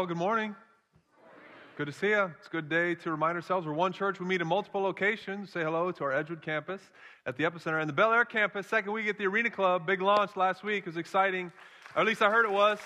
Well, good morning. Good to see you. It's a good day to remind ourselves we're one church. We meet in multiple locations. Say hello to our Edgewood campus at the Epicenter and the Bel Air campus. Second week at the Arena Club. Big launch last week. It was exciting. Or at least I heard it was.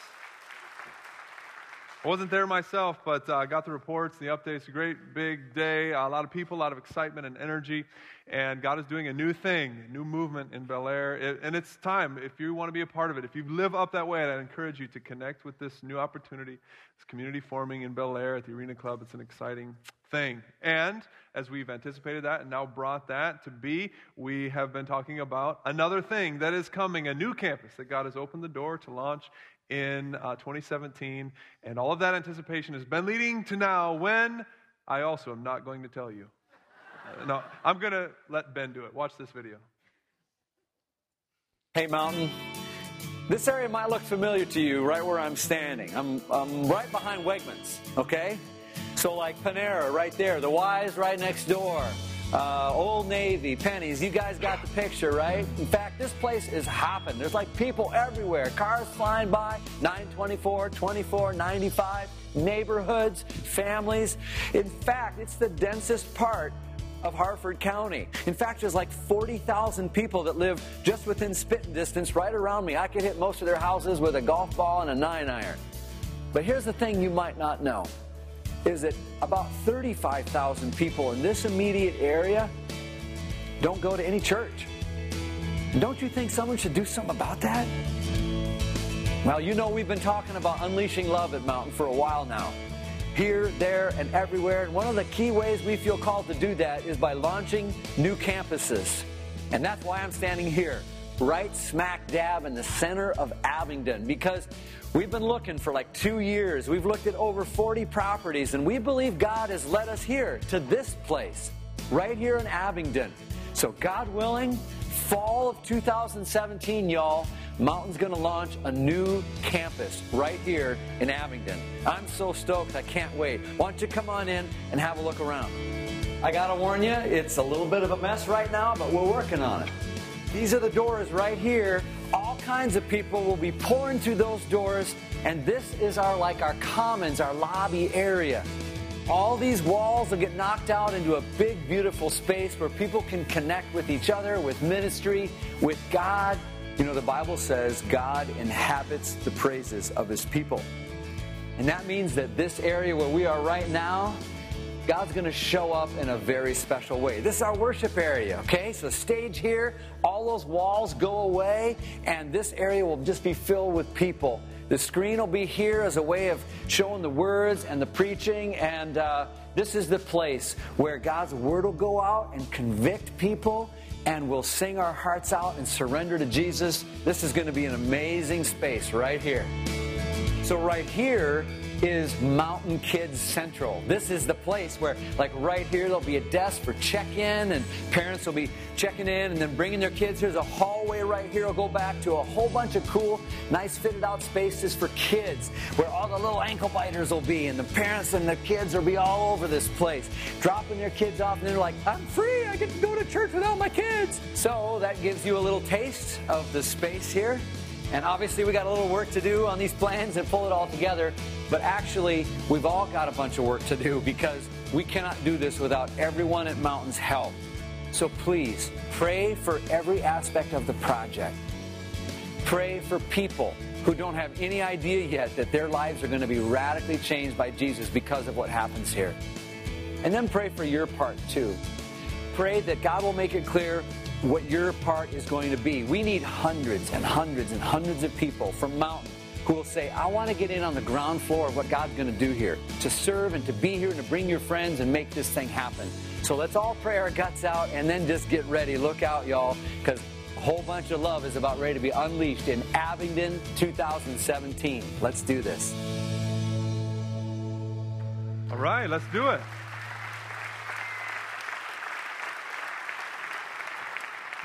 I wasn't there myself, but I uh, got the reports, the updates. A great big day. A lot of people, a lot of excitement and energy. And God is doing a new thing, a new movement in Bel Air. It, and it's time, if you want to be a part of it, if you live up that way, I encourage you to connect with this new opportunity, this community forming in Bel Air at the Arena Club. It's an exciting thing. And as we've anticipated that and now brought that to be, we have been talking about another thing that is coming, a new campus that God has opened the door to launch in uh, 2017. And all of that anticipation has been leading to now when I also am not going to tell you. Uh, no, I'm going to let Ben do it. Watch this video. Hey, Mountain. This area might look familiar to you right where I'm standing. I'm, I'm right behind Wegmans, okay? So, like Panera right there, the Y's right next door uh, Old Navy, Penney's. You guys got the picture, right? In fact, this place is hopping. There's like people everywhere. Cars flying by, 924, 24, 95, neighborhoods, families. In fact, it's the densest part of Harford County. In fact, there's like 40,000 people that live just within spitting distance right around me. I could hit most of their houses with a golf ball and a nine iron. But here's the thing you might not know is that about 35,000 people in this immediate area don't go to any church. Don't you think someone should do something about that? Well, you know we've been talking about unleashing love at Mountain for a while now. Here, there, and everywhere. And one of the key ways we feel called to do that is by launching new campuses. And that's why I'm standing here, right smack dab in the center of Abingdon, because We've been looking for like two years. We've looked at over 40 properties, and we believe God has led us here to this place, right here in Abingdon. So, God willing, fall of 2017, y'all, Mountain's going to launch a new campus right here in Abingdon. I'm so stoked. I can't wait. Why don't you come on in and have a look around? I got to warn you, it's a little bit of a mess right now, but we're working on it. These are the doors right here. All kinds of people will be pouring through those doors and this is our like our commons our lobby area. All these walls will get knocked out into a big beautiful space where people can connect with each other with ministry with god. You know the bible says god inhabits the praises of his people. And that means that this area where we are right now God's going to show up in a very special way. This is our worship area, okay? So, stage here, all those walls go away, and this area will just be filled with people. The screen will be here as a way of showing the words and the preaching, and uh, this is the place where God's word will go out and convict people, and we'll sing our hearts out and surrender to Jesus. This is going to be an amazing space right here. So, right here, is Mountain Kids Central. This is the place where, like right here, there'll be a desk for check in, and parents will be checking in and then bringing their kids. Here's a hallway right here. We'll go back to a whole bunch of cool, nice fitted out spaces for kids where all the little ankle biters will be, and the parents and the kids will be all over this place, dropping their kids off, and they're like, I'm free. I get to go to church without my kids. So that gives you a little taste of the space here. And obviously, we got a little work to do on these plans and pull it all together. But actually, we've all got a bunch of work to do because we cannot do this without everyone at Mountain's help. So please pray for every aspect of the project. Pray for people who don't have any idea yet that their lives are going to be radically changed by Jesus because of what happens here. And then pray for your part too. Pray that God will make it clear what your part is going to be. We need hundreds and hundreds and hundreds of people from Mountain who will say, I want to get in on the ground floor of what God's going to do here, to serve and to be here and to bring your friends and make this thing happen. So let's all pray our guts out and then just get ready. Look out, y'all, because a whole bunch of love is about ready to be unleashed in Abingdon 2017. Let's do this. All right, let's do it.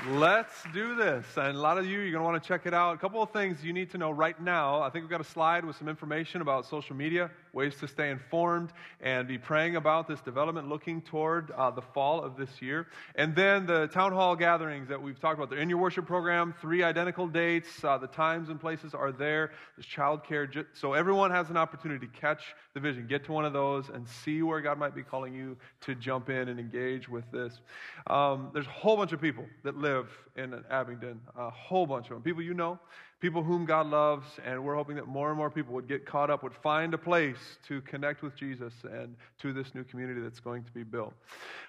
Let's do this. And a lot of you, you're going to want to check it out. A couple of things you need to know right now. I think we've got a slide with some information about social media. Ways to stay informed, and be praying about this development looking toward uh, the fall of this year. And then the town hall gatherings that we've talked about. They're in your worship program, three identical dates. Uh, the times and places are there. There's childcare. So everyone has an opportunity to catch the vision, get to one of those, and see where God might be calling you to jump in and engage with this. Um, there's a whole bunch of people that live in Abingdon, a whole bunch of them. People you know, people whom God loves, and we're hoping that more and more people would get caught up, would find a place to connect with Jesus and to this new community that's going to be built.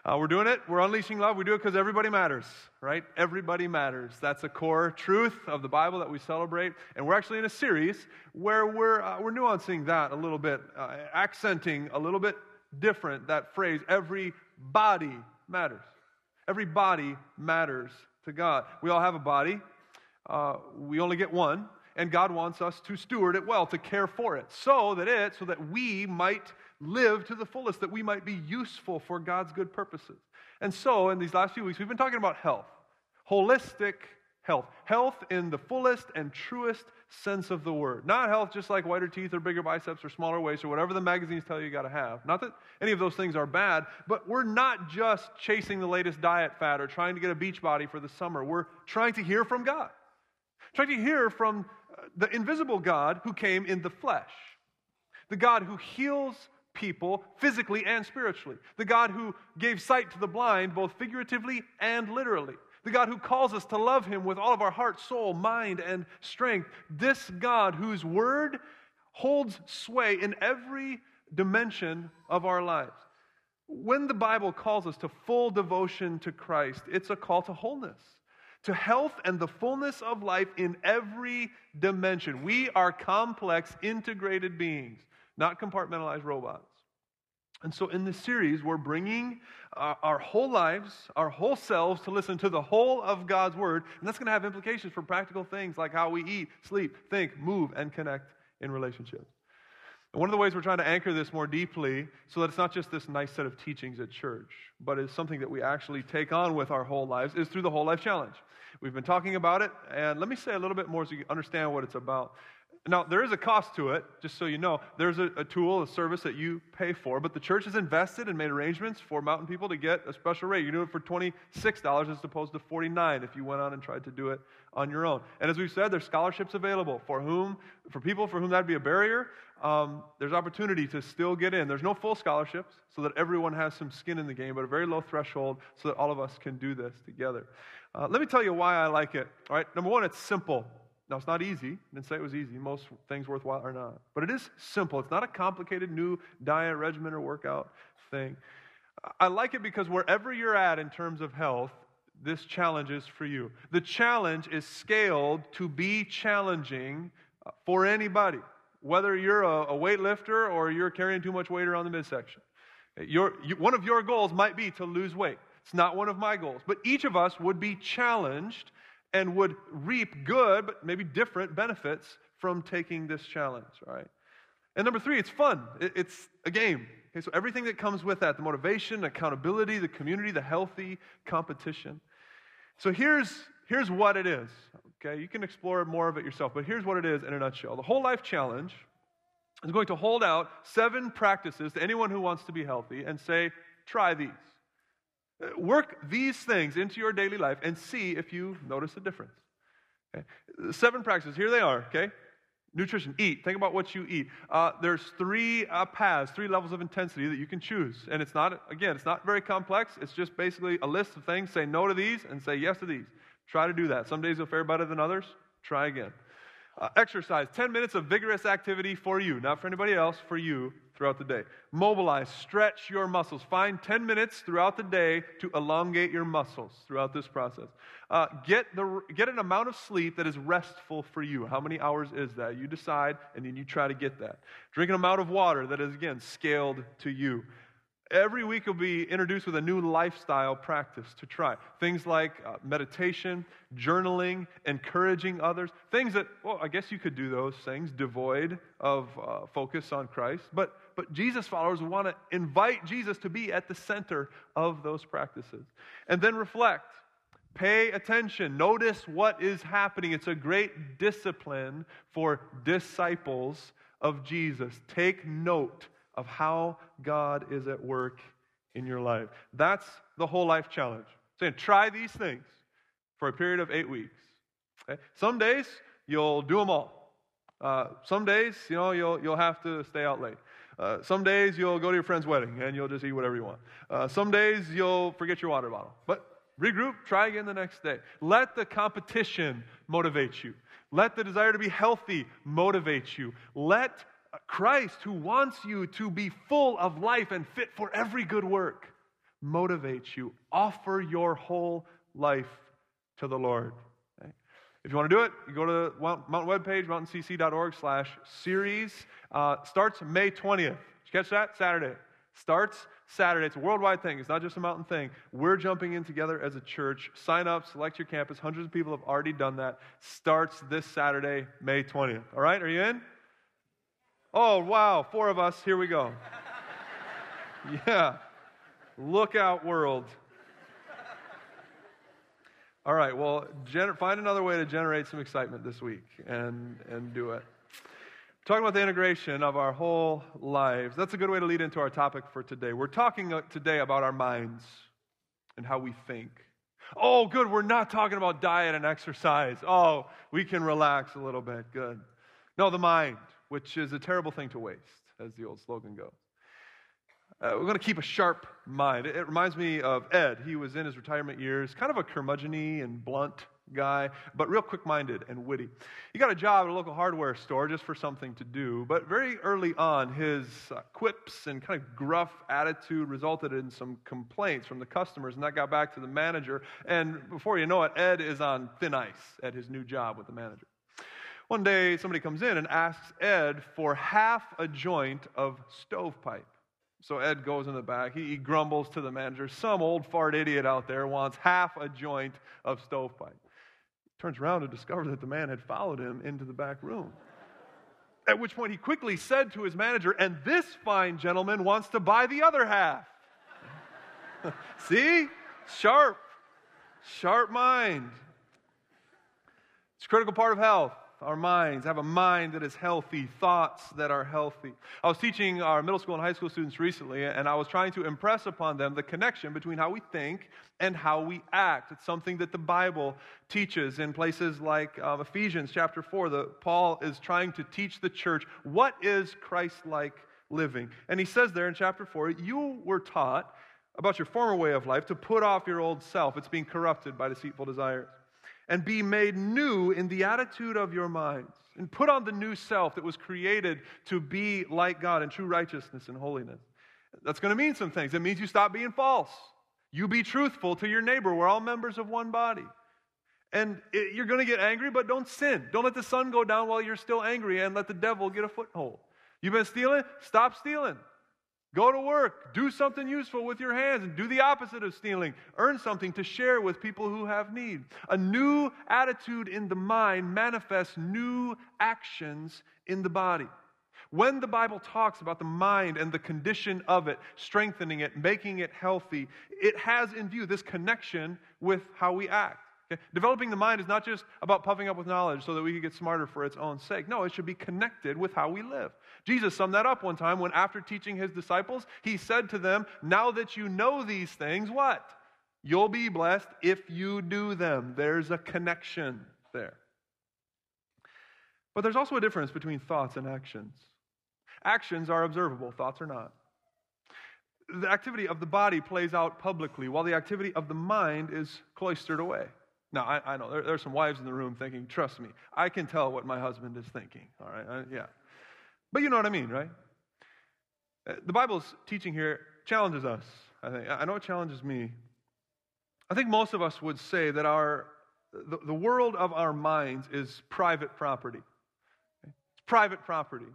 Uh, we're doing it. We're unleashing love. We do it because everybody matters, right? Everybody matters. That's a core truth of the Bible that we celebrate. And we're actually in a series where we're, uh, we're nuancing that a little bit, uh, accenting a little bit different that phrase, every body matters. Every body matters to God. We all have a body. Uh, we only get one, and God wants us to steward it well, to care for it, so that it, so that we might live to the fullest, that we might be useful for God's good purposes. And so, in these last few weeks, we've been talking about health, holistic health, health in the fullest and truest sense of the word. Not health just like whiter teeth or bigger biceps or smaller waist or whatever the magazines tell you you got to have. Not that any of those things are bad, but we're not just chasing the latest diet fad or trying to get a beach body for the summer. We're trying to hear from God. Trying to hear from uh, the invisible God who came in the flesh. The God who heals people physically and spiritually. The God who gave sight to the blind both figuratively and literally. The God who calls us to love him with all of our heart, soul, mind, and strength. This God whose word holds sway in every dimension of our lives. When the Bible calls us to full devotion to Christ, it's a call to wholeness to health and the fullness of life in every dimension. We are complex, integrated beings, not compartmentalized robots. And so, in this series, we're bringing our, our, whole lives, our whole selves, to listen to the whole of God's Word. And that's going to have implications for practical things like how we eat, sleep, think, move, and connect in relationships. And one of the ways we're trying to anchor this more deeply so that it's not just this nice set of teachings at church, but is something that we actually take on with our whole lives is through the Whole Life Challenge. We've been talking about it, and let me say a little bit more so you understand what it's about. Now, there is a cost to it, just so you know. There's a, a, tool, a service that you pay for, but the church has invested and made arrangements for mountain people to get a special rate. You do it for $26 as opposed to 49 if you went on and tried to do it on your own. And as we've said, there's scholarships available for whom, for people for whom that'd be a barrier. Um, there's opportunity to still get in. There's no full scholarships so that everyone has some skin in the game, but a very low threshold so that all of us can do this together. Uh, let me tell you why I like it. All right, number one, it's simple. Now, it's not easy. I didn't say it was easy. Most things worthwhile are not. But it is simple. It's not a complicated new diet, regimen, or workout thing. I like it because wherever you're at in terms of health, this challenge is for you. The challenge is scaled to be challenging uh, for anybody, whether you're a, a weightlifter or you're carrying too much weight around the midsection. Your, you, one of your goals might be to lose weight. It's not one of my goals. But each of us would be challenged and would reap good, but maybe different benefits from taking this challenge, right? And number three, it's fun. It's a game. Okay, so everything that comes with that the motivation, accountability, the community, the healthy competition. So here's, here's what it is. Okay, you can explore more of it yourself, but here's what it is in a nutshell. The Whole Life Challenge is going to hold out seven practices to anyone who wants to be healthy and say, try these. Uh, work these things into your daily life and see if you notice a difference. Okay? Seven practices. Here they are. Okay. Nutrition. Eat. Think about what you eat. Uh, there's three uh, paths, three levels of intensity that you can choose, and it's not again, it's not very complex. It's just basically a list of things. Say no to these and say yes to these. Try to do that. Some days you'll fare better than others. Try again. Uh, exercise. Ten minutes of vigorous activity for you, not for anybody else. For you throughout the day. Mobilize, stretch your muscles. Find 10 minutes throughout the day to elongate your muscles throughout this process. Uh, get, the, get an amount of sleep that is restful for you. How many hours is that? You decide, and then you try to get that. Drink an amount of water that is, again, scaled to you. Every week will be introduced with a new lifestyle practice to try. Things like uh, meditation, journaling, encouraging others. Things that, well, I guess you could do those things devoid of uh, focus on Christ. But, but Jesus followers want to invite Jesus to be at the center of those practices. And then reflect. Pay attention. Notice what is happening. It's a great discipline for disciples of Jesus. Take note of how God is at work in your life. That's the whole life challenge. Saying, try these things for a period of eight weeks. Okay? Some days you'll do them all. Uh, some days, you know, you'll, you'll have to stay out late. Uh, some days you'll go to your friend's wedding and you'll just eat whatever you want. Uh, some days you'll forget your water bottle. But regroup, try again the next day. Let the competition motivate you. Let the desire to be healthy motivate you. Let Christ, who wants you to be full of life and fit for every good work, motivates you. Offer your whole life to the Lord. If you want to do it, you go to the Mountain webpage, mountaincc.org slash series. Uh, starts May 20th. Did you catch that? Saturday. Starts Saturday. It's a worldwide thing. It's not just a mountain thing. We're jumping in together as a church. Sign up, select your campus. Hundreds of people have already done that. Starts this Saturday, May 20th. All right, are you in? Oh, wow, four of us. Here we go. yeah. Look out, world. All right, well, gener- find another way to generate some excitement this week and, and do it. Talking about the integration of our whole lives. That's a good way to lead into our topic for today. We're talking uh, today about our minds and how we think. Oh, good, we're not talking about diet and exercise. Oh, we can relax a little bit. Good. No, the mind, which is a terrible thing to waste, as the old slogan goes. Uh, we're going to keep a sharp mind. It, it, reminds me of Ed. He was in his retirement years, kind of a curmudgeon and blunt guy, but real quick minded and witty. He got a job at a local hardware store just for something to do, but very early on, his uh, quips and kind of gruff attitude resulted in some complaints from the customers, and that got back to the manager. And before you know it, Ed is on thin ice at his new job with the manager. One day, somebody comes in and asks Ed for half a joint of stovepipe. So Ed goes in the back. He, grumbles to the manager. Some old fart idiot out there wants half a joint of stovepipe. Turns around to discover that the man had followed him into the back room. At which point he quickly said to his manager, And this fine gentleman wants to buy the other half. See? Sharp. Sharp mind. It's a critical part of health our minds, have a mind that is healthy, thoughts that are healthy. I was teaching our middle school and high school students recently, and I was trying to impress upon them the connection between how we think and how we act. It's something that the Bible teaches in places like uh, Ephesians chapter 4. The, Paul is trying to teach the church what is Christ like living. And he says there in chapter 4, you were taught about your former way of life to put off your old self. It's being corrupted by deceitful desires and be made new in the attitude of your minds. And put on the new self that was created to be like God in true righteousness and holiness. That's going to mean some things. It means you stop being false. You be truthful to your neighbor. We're all members of one body. And it, you're going to get angry, but don't sin. Don't let the sun go down while you're still angry and let the devil get a foothold. You've been stealing? Stop stealing. Go to work, do something useful with your hands, and do the opposite of stealing. Earn something to share with people who have need. A new attitude in the mind manifests new actions in the body. When the Bible talks about the mind and the condition of it, strengthening it, making it healthy, it has in view this connection with how we act. Okay? Developing the mind is not just about puffing up with knowledge so that we can get smarter for its own sake. No, it should be connected with how we live. Jesus summed that up one time when, after teaching his disciples, he said to them, Now that you know these things, what? You'll be blessed if you do them. There's a connection there. But there's also a difference between thoughts and actions. Actions are observable, thoughts are not. The activity of the body plays out publicly, while the activity of the mind is cloistered away. Now, I, I know there, there, are some wives in the room thinking, trust me, I can tell what my husband is thinking. All right, I, yeah. But you know what I mean, right? Uh, the Bible's teaching here challenges us, I think. I know it challenges me. I think most of us would say that our, the, the world of our minds is private property. It's private property.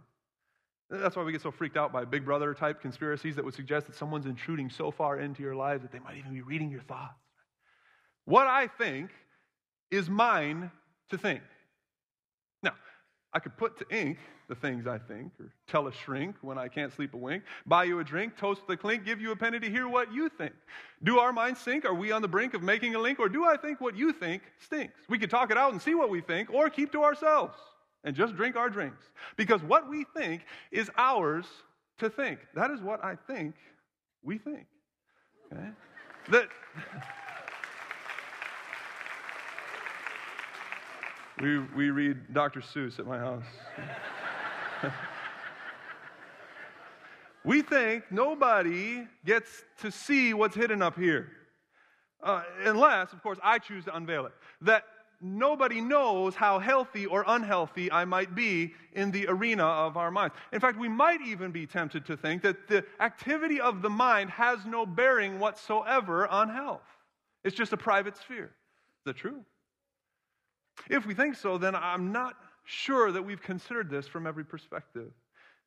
That's why we get so freaked out by big brother type conspiracies that would suggest that someone's intruding so far into your lives that they might even be reading your thoughts. What I think is mine to think. Now, I could put to ink the things I think, or tell a shrink when I can't sleep a wink, buy you a drink, toast the clink, give you a penny to hear what you think. Do our minds sink? Are we on the brink of making a link? Or do I think what you think stinks? We could talk it out and see what we think, or keep to ourselves and just drink our drinks. Because what we think is ours to think. That is what I think we think. Okay? that. We, we read Dr. Seuss at my house. we think nobody gets to see what's hidden up here. Uh, unless, of course, I choose to unveil it. That nobody knows how healthy or unhealthy I might be in the arena of our minds. In fact, we might even be tempted to think that the activity of the mind has no bearing whatsoever on health. It's just a private sphere. Is that true? If we think so, then I'm not sure that we've considered this from every perspective.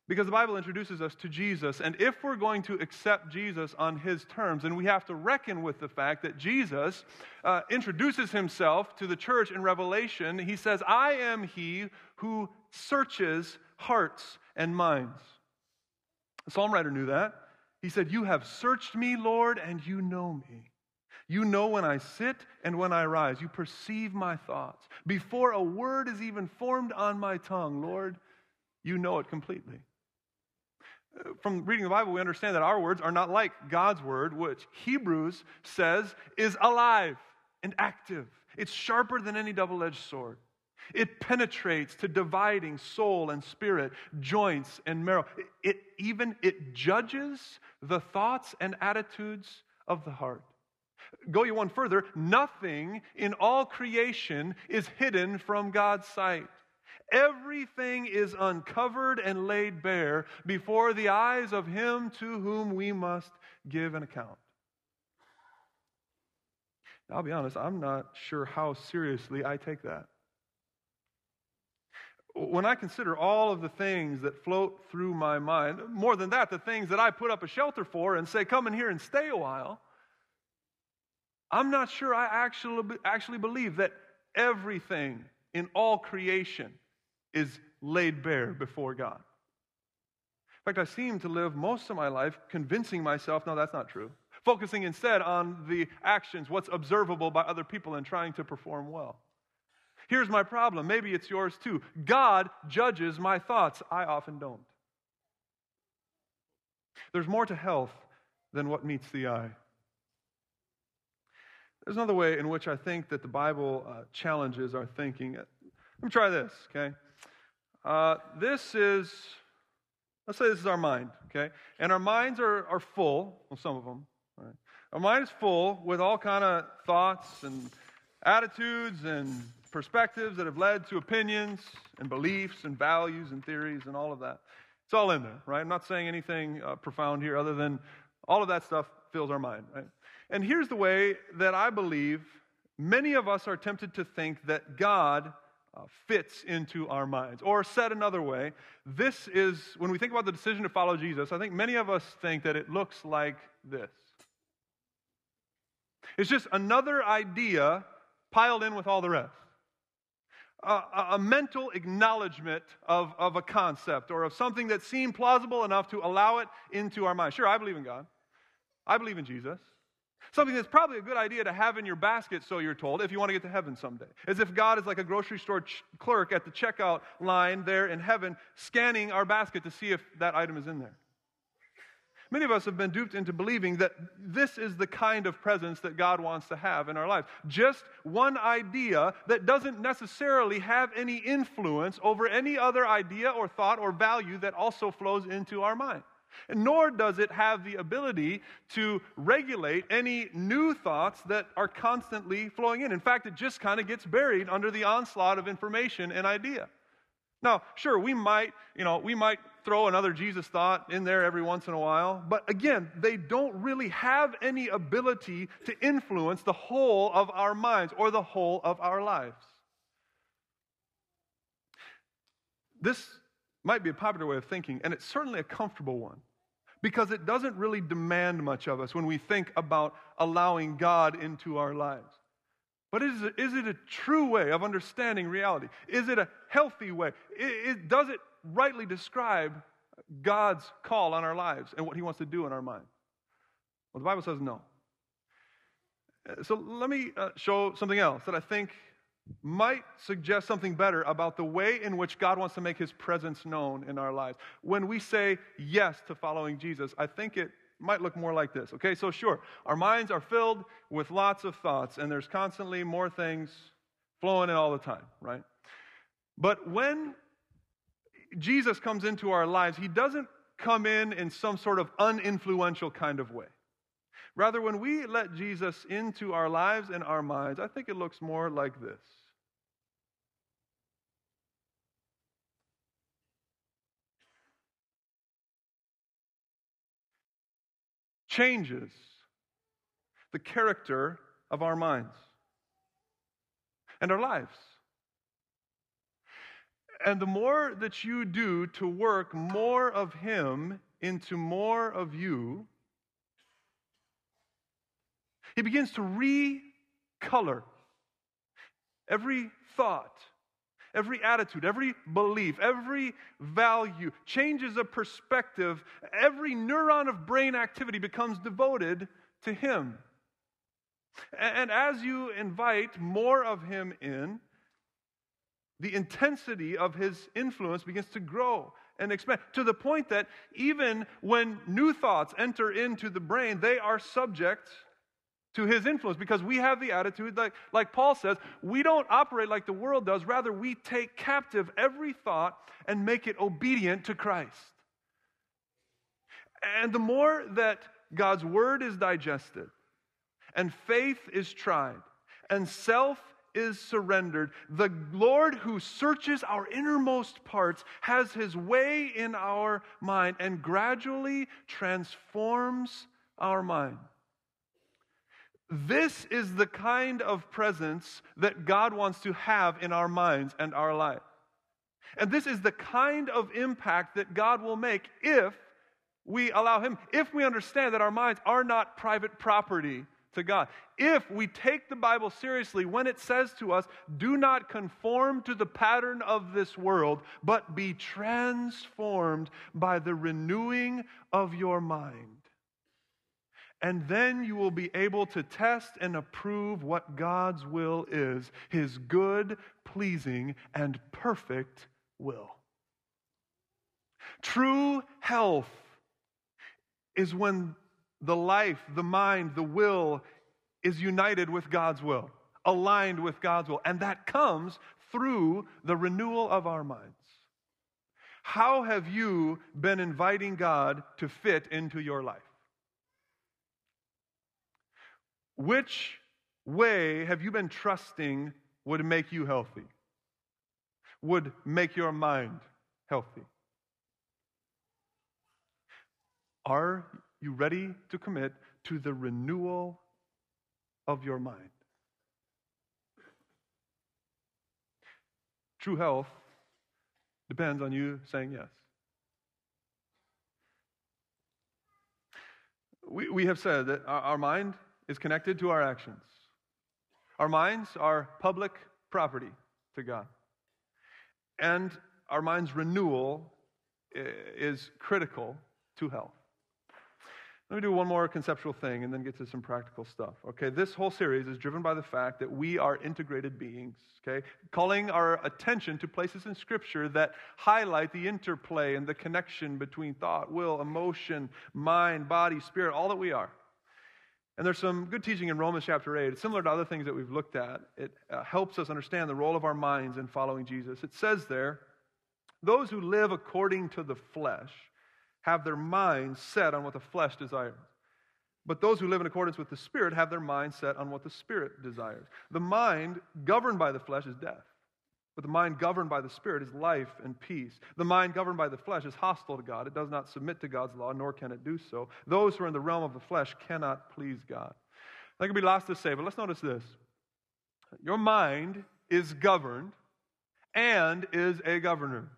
Because the Bible introduces us to Jesus, and if we're going to accept Jesus on his terms, then we have to reckon with the fact that Jesus uh, introduces himself to the church in Revelation. He says, I am he who searches hearts and minds. The psalm writer knew that. He said, You have searched me, Lord, and you know me. You know when I sit and when I rise. You perceive my thoughts. Before a word is even formed on my tongue, Lord, you know it completely from reading the Bible, we understand that our words are not like God's word, which Hebrews says is alive and active. It's sharper than any double edged sword. It penetrates to dividing soul and spirit, joints and marrow. It, it, even it judges the thoughts and attitudes of the heart. Go you one further, nothing in all creation is hidden from God's sight. Everything is uncovered and laid bare before the eyes of him to whom we must give an account. Now, I'll be honest, I'm not sure how seriously I take that. When I consider all of the things that float through my mind, more than that, the things that I put up a shelter for and say, come in here and stay a while, I'm not sure I actually, actually believe that everything in all creation is laid bare before God. In fact, I seem to live most of my life convincing myself, no, that's not true. Focusing instead on the actions, what's observable by other people, and trying to perform well. Here's my problem. Maybe it's yours too. God judges my thoughts. I often don't. There's more to health than what meets the eye. There's another way in which I think that the Bible uh, challenges our thinking. Let me try this, okay? Uh, this is, let's say this is our mind, okay? And our minds are, are full, well, some of them. Right? Our mind is full with all kind of thoughts and attitudes and perspectives that have led to opinions and beliefs and values and theories and all of that. It's all in there, right? I'm not saying anything uh, profound here other than all of that stuff fills our mind, right? And here's the way that I believe many of us are tempted to think that God uh, fits into our minds. Or said another way, this is, when we think about the decision to follow Jesus, I think many of us think that it looks like this. It's just another idea piled in with all the rest. a, mental acknowledgement of, of a concept or of something that seemed plausible enough to allow it into our mind. Sure, I believe in God. I believe in Jesus. Something that's probably a good idea to have in your basket, so you're told, if you want to get to heaven someday. As if God is like a grocery store ch- clerk at the checkout line there in heaven, scanning our basket to see if that item is in there. Many of us have been duped into believing that this is the kind of presence that God wants to have in our lives. Just one idea that doesn't necessarily have any influence over any other idea or thought or value that also flows into our mind. Nor does it have the ability to regulate any new thoughts that are constantly flowing in. In fact, it just kind of gets buried under the onslaught of information and idea. Now, sure, we might, you know, we might throw another Jesus thought in there every once in a while, but again, they don't really have any ability to influence the whole of our minds or the whole of our lives. This might be a popular way of thinking, and it's certainly a comfortable one because it doesn't really demand much of us when we think about allowing God into our lives. But is it, is it a true way of understanding reality? Is it a healthy way? It, it, does it rightly describe God's call on our lives and what He wants to do in our mind? Well, the Bible says no. So let me uh, show something else that I think might suggest something better about the way in which God wants to make his presence known in our lives. When we say yes to following Jesus, I think it might look more like this. Okay, so sure, our minds are filled with lots of thoughts, and there's constantly more things flowing in all the time, right? But when Jesus comes into our lives, he doesn't come in in some sort of uninfluential kind of way. Rather, when we let Jesus into our lives and our minds, I think it looks more like this. Changes the character of our minds and our lives. And the more that you do to work more of Him into more of you, he begins to recolor every thought, every attitude, every belief, every value, changes of perspective. Every neuron of brain activity becomes devoted to Him. And as you invite more of Him in, the intensity of His influence begins to grow and expand to the point that even when new thoughts enter into the brain, they are subject to his influence because we have the attitude like, like Paul says, we don't operate like the world does. Rather, we take captive every thought and make it obedient to Christ. And the more that God's word is digested, and faith is tried, and self is surrendered, the Lord who searches our innermost parts has his way in our mind and gradually transforms our mind. This is the kind of presence that God wants to have in our minds and our life. And this is the kind of impact that God will make if we allow Him, if we understand that our minds are not private property to God. If we take the Bible seriously when it says to us, do not conform to the pattern of this world, but be transformed by the renewing of your mind and then you will be able to test and approve what God's will is his good, pleasing, and perfect will. True health is when the life, the mind, the will is united with God's will, aligned with God's will. And that comes through the renewal of our minds. How have you been inviting God to fit into your life? Which way have you been trusting would make you healthy? Would make your mind healthy? Are you ready to commit to the renewal of your mind? True health depends on you saying yes. We, we have said that our, our mind is connected to our actions. Our minds are public property to God. And our mind's renewal eh, is critical to health. Let me do one more conceptual thing and then get to some practical stuff. Okay, this whole series is driven by the fact that we are integrated beings, okay? Calling our attention to places in Scripture that highlight the interplay and the connection between thought, will, emotion, mind, body, spirit, all that we are. And there's some good teaching in Romans chapter 8. It's similar to other things that we've looked at. It uh, helps us understand the role of our minds in following Jesus. It says there, those who live according to the flesh have their minds set on what the flesh desires. But those who live in accordance with the Spirit have their mind set on what the Spirit desires. The mind governed by the flesh is death. But the mind governed by the Spirit is life and peace. The mind governed by the flesh is hostile to God. It does not submit to God's law, nor can it do so. Those who are in the realm of the flesh cannot please God. That could be lots to say, but let's notice this. Your mind is governed and is a governor.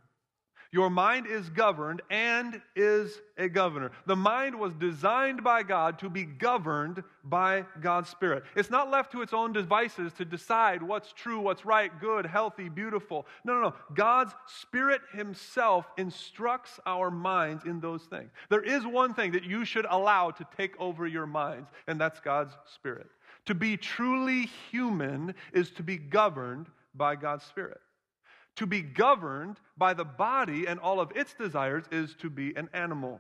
Your mind is governed and is a governor. The mind was designed by God to be governed by God's Spirit. It's not left to its own devices to decide what's true, what's right, good, healthy, beautiful. No, no, no. God's Spirit Himself instructs our minds in those things. There is one thing that you should allow to take over your minds, and that's God's Spirit. To be truly human is to be governed by God's Spirit. To be governed by the body and all of its desires is to be an animal.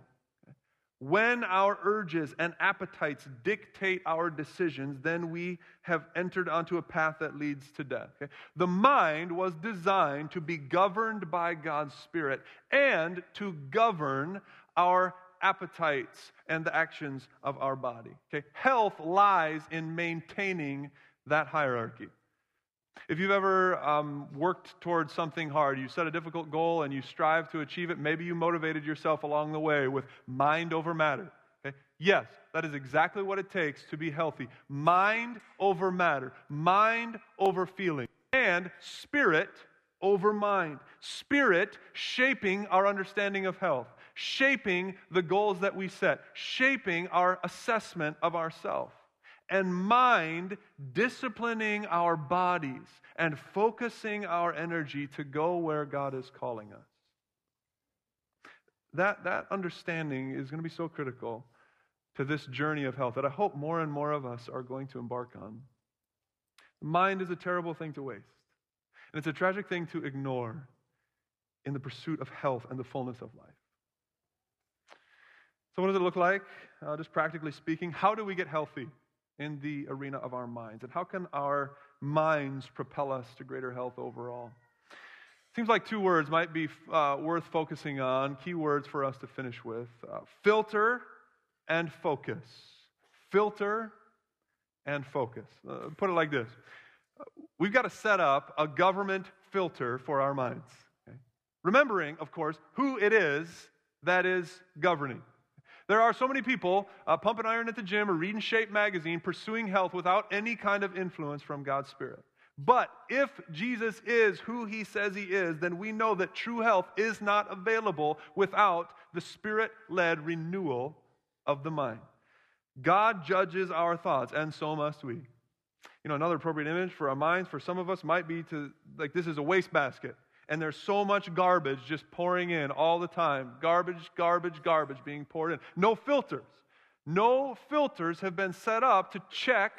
When our urges and appetites dictate our decisions, then we have entered onto a path that leads to death. Okay? The mind was designed to be governed by God's Spirit and to govern our appetites and the actions of our body. Okay? Health lies in maintaining that hierarchy. If you've ever um, worked towards something hard, you set a difficult goal and you strive to achieve it, maybe you motivated yourself along the way with mind over matter. Okay? Yes, that is exactly what it takes to be healthy. Mind over matter, mind over feeling, and spirit over mind. Spirit shaping our understanding of health, shaping the goals that we set, shaping our assessment of ourselves and mind disciplining our bodies and focusing our energy to go where God is calling us. That, that understanding is going to be so critical to this journey of health that I hope more and more of us are going to embark on. Mind is a terrible thing to waste, and it's a tragic thing to ignore in the pursuit of health and the fullness of life. So, what does it look like, uh, just practically speaking? How do we get healthy? In the arena of our minds? And how can our minds propel us to greater health overall? Seems like two words might be uh, worth focusing on, key words for us to finish with uh, filter and focus. Filter and focus. Uh, put it like this We've got to set up a government filter for our minds. Okay? Remembering, of course, who it is that is governing. There are so many people uh, pumping iron at the gym or reading Shape magazine, pursuing health without any kind of influence from God's Spirit. But if Jesus is who he says he is, then we know that true health is not available without the Spirit led renewal of the mind. God judges our thoughts, and so must we. You know, another appropriate image for our minds for some of us might be to, like, this is a wastebasket and there's so much garbage just pouring in all the time. Garbage, garbage, garbage being poured in. No filters. No filters have been set up to check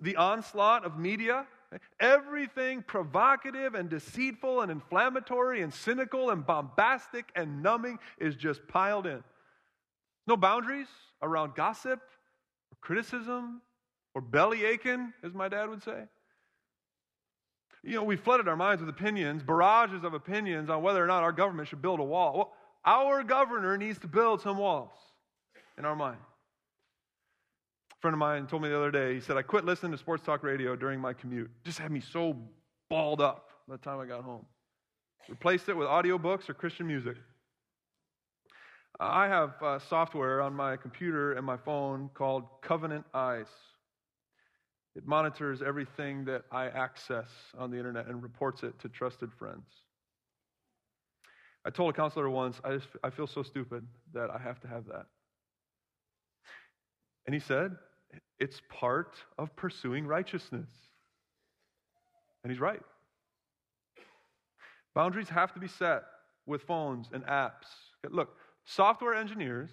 the onslaught of media. Everything provocative and deceitful and inflammatory and cynical and bombastic and numbing is just piled in. No boundaries around gossip or criticism or belly aching, as my dad would say you know, we flooded our minds with opinions, barrages of opinions on whether or not our government should build a wall. Well, our governor needs to build some walls in our mind. A friend of mine told me the other day, he said, I quit listening to sports talk radio during my commute. Just had me so balled up by the time I got home. Replaced it with audiobooks or Christian music. I have uh, software on my computer and my phone called Covenant Eyes. It monitors everything that I access on the internet and reports it to trusted friends. I told a counselor once, I, just, I feel so stupid that I have to have that. And he said, it's part of pursuing righteousness. And he's right. Boundaries have to be set with phones and apps. Look, software engineers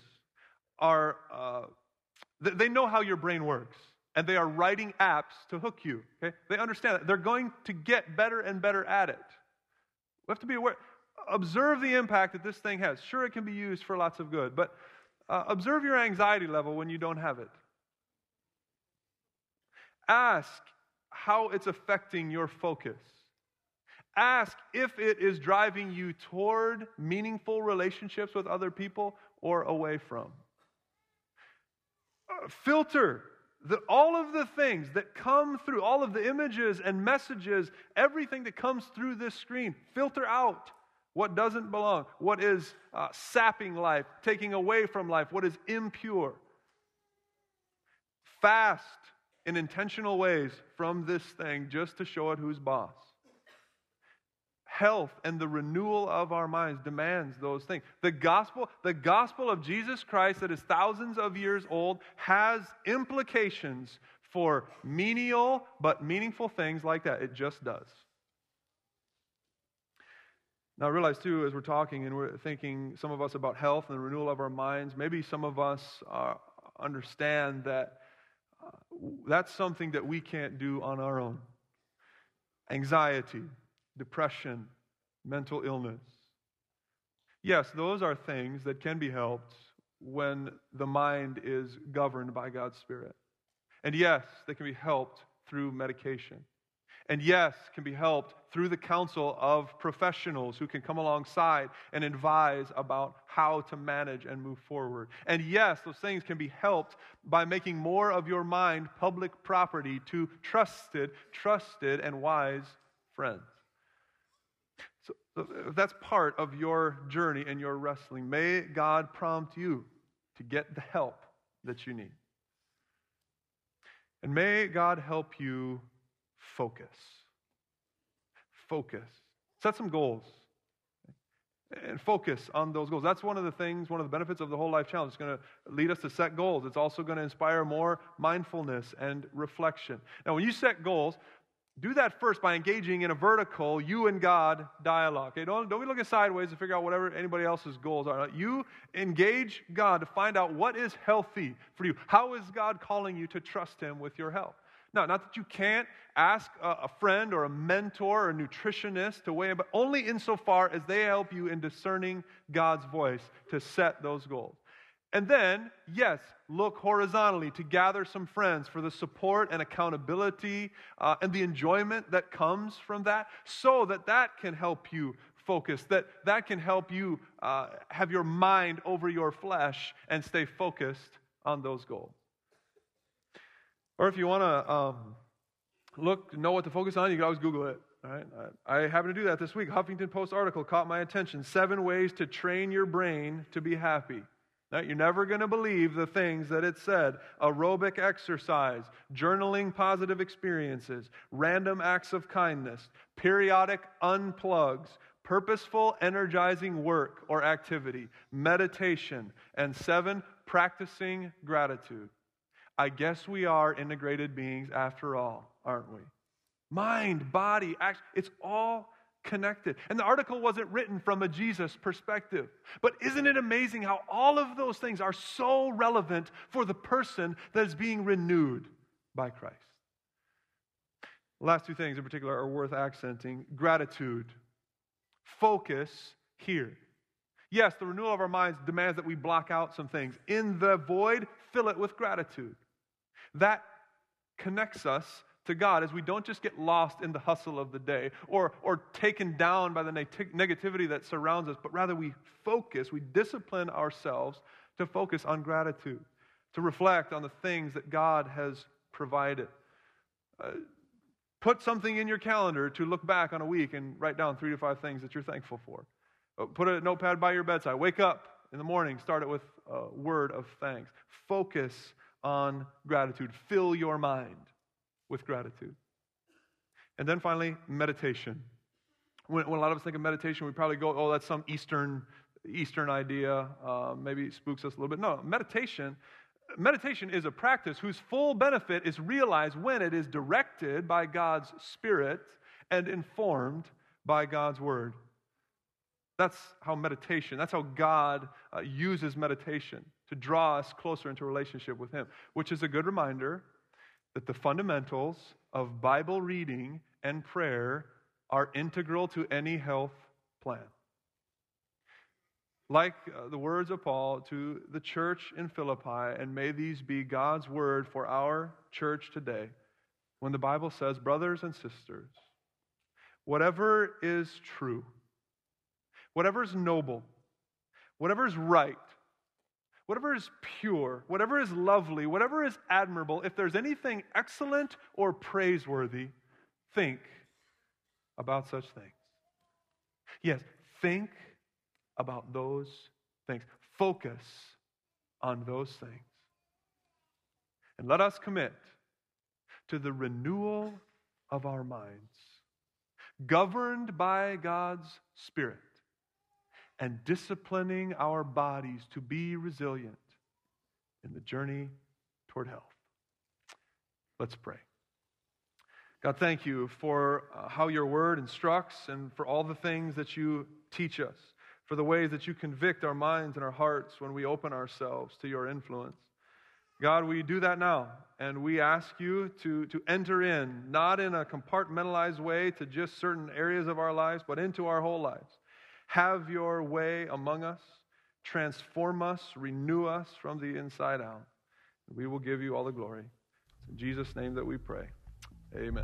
are, uh, they know how your brain works and they are writing apps to hook you. Okay? They understand that. They're going to get better and better at it. We have to be aware. Observe the impact that this thing has. Sure, it can be used for lots of good, but uh, observe your anxiety level when you don't have it. Ask how it's affecting your focus. Ask if it is driving you toward meaningful relationships with other people or away from. Uh, filter the, all of the things that come through, all of the images and messages, everything that comes through this screen, filter out what doesn't belong, what is uh, sapping life, taking away from life, what is impure. Fast in intentional ways from this thing just to show it who's boss. Health and the renewal of our minds demands those things. The gospel, the gospel of Jesus Christ that is thousands of years old has implications for menial but meaningful things like that. It just does. Now, I realize too, as we're talking and we're thinking, some of us about health and the renewal of our minds, maybe some of us uh, understand that uh, that's something that we can't do on our own. Anxiety, depression, mental illness. Yes, those are things that can be helped when the mind is governed by God's Spirit. And yes, they can be helped through medication. And yes, can be helped through the counsel of professionals who can come alongside and advise about how to manage and move forward. And yes, those things can be helped by making more of your mind public property to trusted, trusted, and wise friends. So that's part of your journey and your wrestling, may God prompt you to get the help that you need. And may God help you focus. Focus. Set some goals and focus on those goals. That's one of the things, one of the benefits of the whole life challenge. It's going to lead us to set goals. It's also going to inspire more mindfulness and reflection. Now, when you set goals, do that first by engaging in a vertical you and God dialogue. Okay? Don't, don't be looking sideways to figure out whatever anybody else's goals are. You engage God to find out what is healthy for you. How is God calling you to trust Him with your health? Now, not that you can't ask a, a friend or a mentor or a nutritionist to weigh in, but only insofar as they help you in discerning God's voice to set those goals. And then, yes, look horizontally to gather some friends for the support and accountability uh, and the enjoyment that comes from that, so that that can help you focus, that that can help you uh, have your mind over your flesh and stay focused on those goals. Or if you want to um, look, know what to focus on, you can always Google it. Right? I, I happened to do that this week. Huffington Post article caught my attention. Seven ways to train your brain to be happy. Now, you're never going to believe the things that it said aerobic exercise, journaling positive experiences, random acts of kindness, periodic unplugs, purposeful, energizing work or activity, meditation, and seven, practicing gratitude. I guess we are integrated beings after all, aren't we? Mind, body, it's all connected. And the article wasn't written from a Jesus perspective. But isn't it amazing how all of those things are so relevant for the person that is being renewed by Christ? The last two things in particular are worth accenting gratitude, focus here. Yes, the renewal of our minds demands that we block out some things. In the void, fill it with gratitude. That connects us to God as we don't just get lost in the hustle of the day or, or taken down by the negativity that surrounds us, but rather we focus, we discipline ourselves to focus on gratitude, to reflect on the things that God has provided. Uh, put something in your calendar to look back on a week and write down three to five things that you're thankful for. Uh, put a notepad by your bedside. Wake up in the morning, start it with a word of thanks. Focus on gratitude. Fill your mind with gratitude. And then finally, meditation. When, when, a lot of us think of meditation, we probably go, oh, that's some Eastern, Eastern idea. Uh, maybe it spooks us a little bit. No, meditation, meditation is a practice whose full benefit is realized when it is directed by God's Spirit and informed by God's Word. That's how meditation, that's how God uh, uses meditation to draw us closer into relationship with Him, which is a good reminder that the fundamentals of Bible reading and prayer are integral to any health plan. Like uh, the words of Paul to the church in Philippi, and may these be God's word for our church today, when the Bible says, Brothers and sisters, whatever is true, whatever is noble, whatever is right, whatever is pure, whatever is lovely, whatever is admirable, if there's anything excellent or praiseworthy, think about such things. Yes, think about those things. Focus on those things. And let us commit to the renewal of our minds. governed by God's Spirit and disciplining our bodies to be resilient in the journey toward health. Let's pray. God, thank you for uh, how your word instructs and for all the things that you teach us, for the ways that you convict our minds and our hearts when we open ourselves to your influence. God, we do that now, and we ask you to, to enter in, not in a compartmentalized way to just certain areas of our lives, but into our whole lives. Have your way among us, transform us, renew us from the inside out. We will give you all the glory. It's in Jesus' name that we pray. Amen.